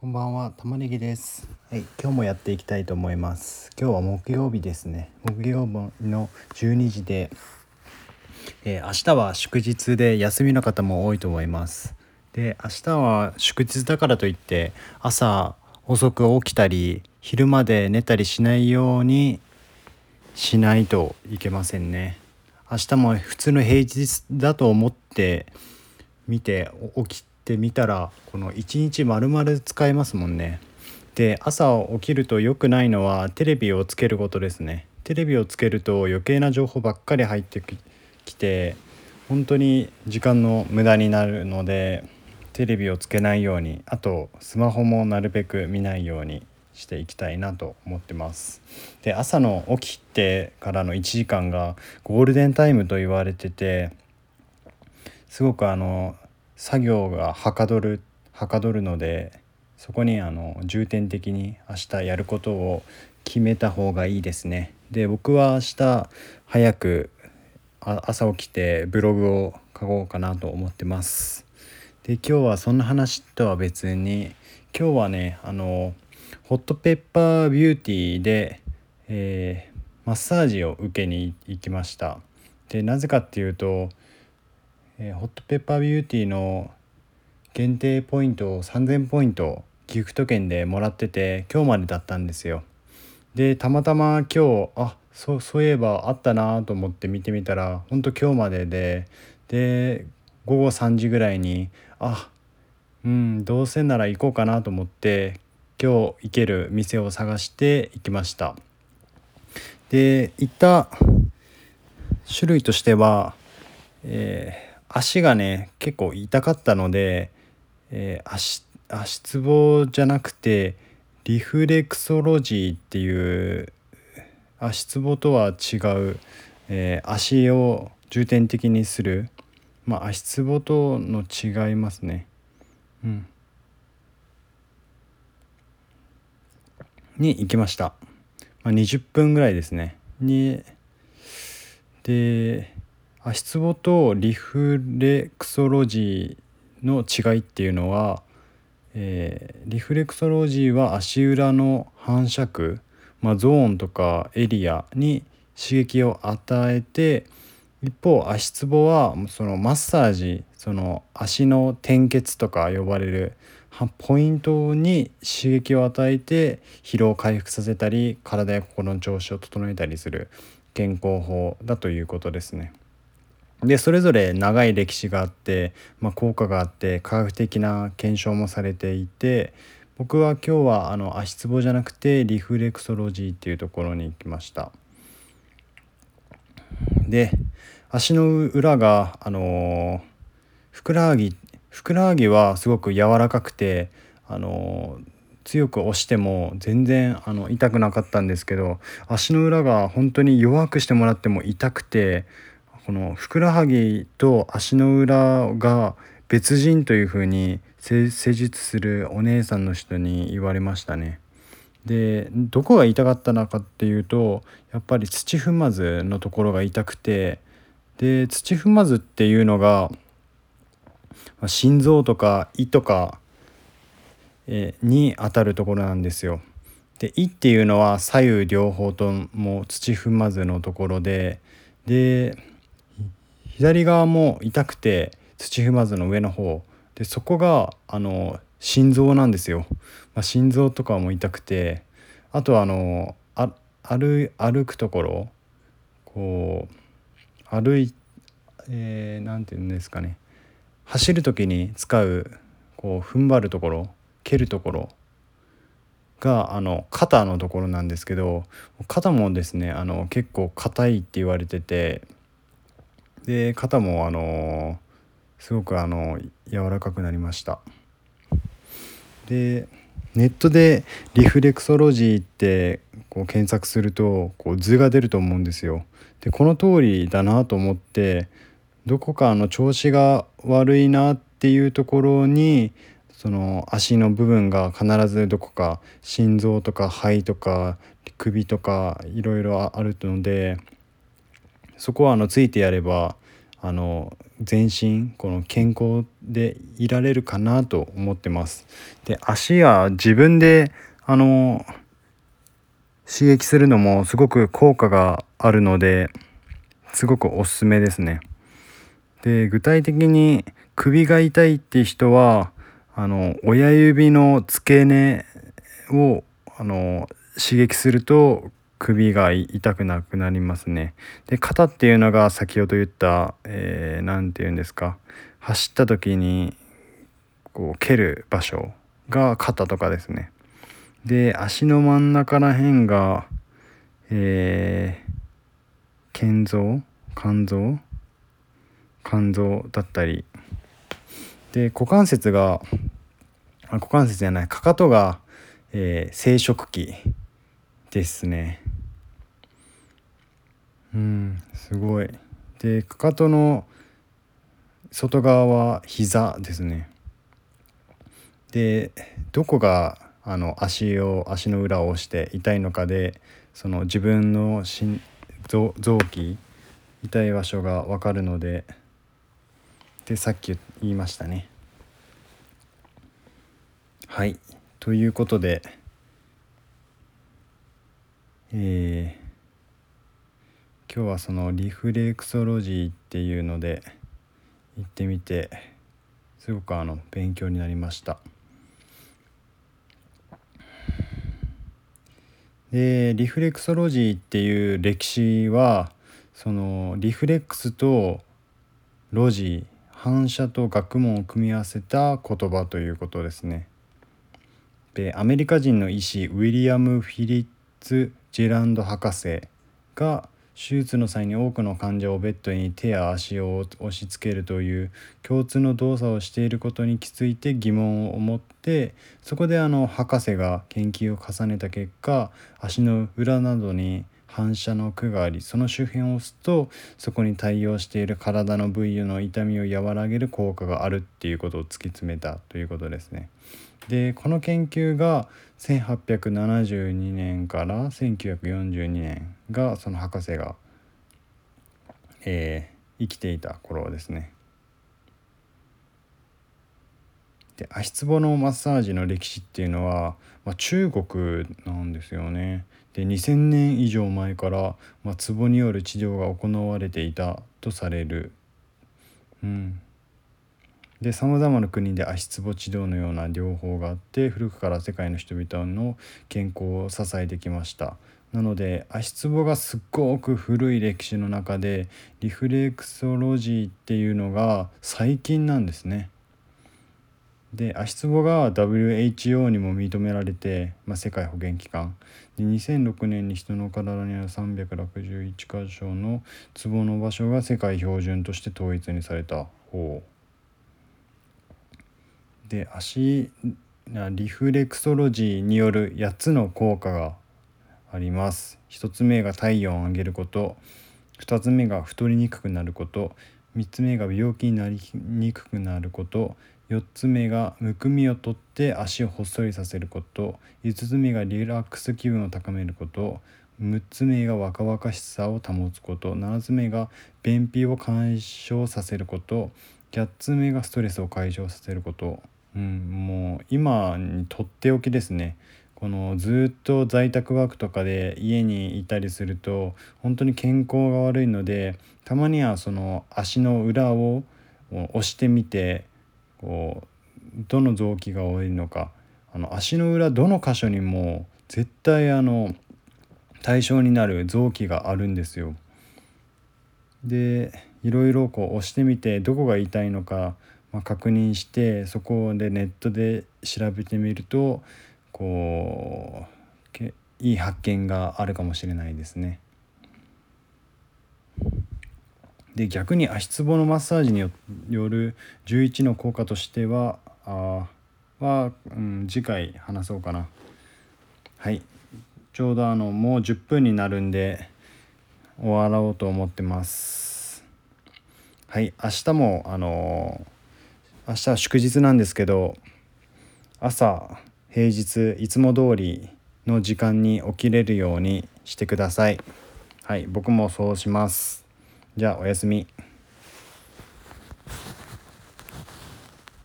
こんばんは、玉ねぎです。はい、今日もやっていきたいと思います。今日は木曜日ですね。木曜日の12時で、えー明日は祝日で休みの方も多いと思います。で、明日は祝日だからといって朝遅く起きたり昼まで寝たりしないようにしないといけませんね。明日も普通の平日だと思って見て起きてみたらこの1日丸々使えますもんね。で朝起きると良くないのはテレビをつけることですね。テレビをつけると余計な情報ばっかり入ってきて本当に時間の無駄になるのでテレビをつけないようにあとスマホもなるべく見ないようにしていきたいなと思ってます。で朝の起きてからの1時間がゴールデンタイムと言われててすごくあの作業がはかどるはかどるのでそこにあの重点的に明日やることを決めた方がいいですね。で僕は明日早く朝起きてブログを書こうかなと思ってます。で今日はそんな話とは別に今日はねあのホットペッパービューティーで、えーマッサージを受けに行きました。でなぜかっていうとえーホットペッパービューティーの限定ポイントを3000ポイントギフト券でもらってて今日までだったんですよ。でたまたま今日あそうそういえばあったなと思って見てみたらほんと今日まででで午後3時ぐらいにあうんどうせなら行こうかなと思って今日行ける店を探して行きました。で行った種類としてはえー足がね結構痛かったので、えー足足つぼじゃなくてリフレクソロジーっていう足つぼとは違う、えー足を重点的にする、まあ、足つぼとの違いますね。うん、に行きました。まあ、20分ぐらいですね。にで足つぼとリフレクソロジーの違いっていうのは、えーリフレクソロジーは足裏の反射区、まあ、ゾーンとかエリアに刺激を与えて一方足つぼはそのマッサージその足の点血とか呼ばれるポイントに刺激を与えて疲労を回復させたり体や心の調子を整えたりする健康法だということですね。でそれぞれ長い歴史があって、まあ、効果があって科学的な検証もされていて僕は今日はあの足つぼじゃなくてリフレクソロジーっていうところに行きました。で足の裏があのふくらはぎふくらはぎはすごく柔らかくてあの強く押しても全然あの痛くなかったんですけど足の裏が本当に弱くしてもらっても痛くてこのふくらはぎと足の裏が別人というふうに施術するお姉さんの人に言われましたね。でどこが痛かったのかっていうとやっぱり土踏まずのところが痛くてで土踏まずっていうのがま心臓とか胃とか、えに当たるところなんですよ。で胃っていうのは左右両方とも土踏まずのところでで左側も痛くて土踏まずの上の方。でそこがあの心臓なんですよ、まあ、心臓とかも痛くてあとあのあ歩歩くところこう歩いえーなんていうんですかね。走る時に使うこう踏ん張るところ蹴るところがあの肩のところなんですけど肩もですねあの結構硬いって言われててで肩もあのすごくあの柔らかくなりました。でネットでリフレクソロジーってこう検索するとこう図が出ると思うんですよ。でこの通りだなと思ってどこかの調子が悪いなっていうところにその足の部分が必ずどこか心臓とか肺とか首とかいろいろあるのでそこはあのついてやればあの全身この健康でいられるかなと思ってます。で足は自分であの刺激するのもすごく効果があるのですごくおすすめですね。で具体的に首が痛いって人はあの親指の付け根をあの刺激すると首が痛くなくなりますね。で肩っていうのが先ほど言った何、えー、て言うんですか走った時にこう蹴る場所が肩とかですね。で足の真ん中ら辺がえー、肝臓肝臓肝臓だったりで股関節が股関節じゃないかかとが、えー、生殖器ですねうんすごい。でかかとの外側は膝ですね。でどこがあの足を足の裏を押して痛いのかでその自分の臓器痛い場所が分かるのででさっき言いましたね。はい。ということでえー、今日はそのリフレクソロジーっていうので行ってみてすごくあの勉強になりましたでリフレクソロジーっていう歴史はそのリフレックスとロジー反射と学問を組み合わせた言葉ということですね。でアメリカ人の医師ウィリアム・フィリッツ・ジェランド博士が手術の際に多くの患者をベッドに手や足を押し付けるという共通の動作をしていることに気づいて疑問を持ってそこであの博士が研究を重ねた結果足の裏などに反射の区がありその周辺を押すとそこに対応している体の部位の痛みを和らげる効果があるっていうことを突き詰めたということですね。でこの研究が1872年から1942年がその博士が、えー、生きていた頃ですね。で足つぼのマッサージの歴史っていうのは、まあ、中国なんですよね。で2,000年以上前から、まあ、ツボによる治療が行われていたとされる。うん、でさまざまな国で足つぼ治療のような療法があって古くから世界の人々の健康を支えてきました。なので足つぼがすっごく古い歴史の中でリフレクソロジーっていうのが最近なんですね。で足つぼが WHO にも認められて、まあ、世界保健機関。で2006年に人の体にある361箇所のツボの場所が世界標準として統一にされた方。で足リフレクソロジーによる8つの効果があります。1つ目が体温を上げること。2つ目が太りにくくなること。3つ目が病気になりにくくなること。4つ目がむくみを取って足をほっそりさせること。5つ目がリラックス気分を高めること。6つ目が若々しさを保つこと。7つ目が便秘を解消させること。8つ目がストレスを解消させること、うん、もう今にとっておきですね。このずっと在宅ワークとかで家にいたりすると本当に健康が悪いのでたまにはその足の裏を押してみてこうどの臓器が多いのかあの足の裏どの箇所にも絶対あの対象になる臓器があるんですよ。でいろいろこう押してみてどこが痛いのか、まあ、確認してそこでネットで調べてみるとこういい発見があるかもしれないですね。で逆に足つぼのマッサージによる11の効果としてはあは、うん、次回話そうかな。はい。ちょうどあのもう10分になるんで終わろうと思ってます。はい。明日もあの明日は祝日なんですけど朝平日いつも通りの時間に起きれるようにしてください。はい。僕もそうします。じゃあおやすみ。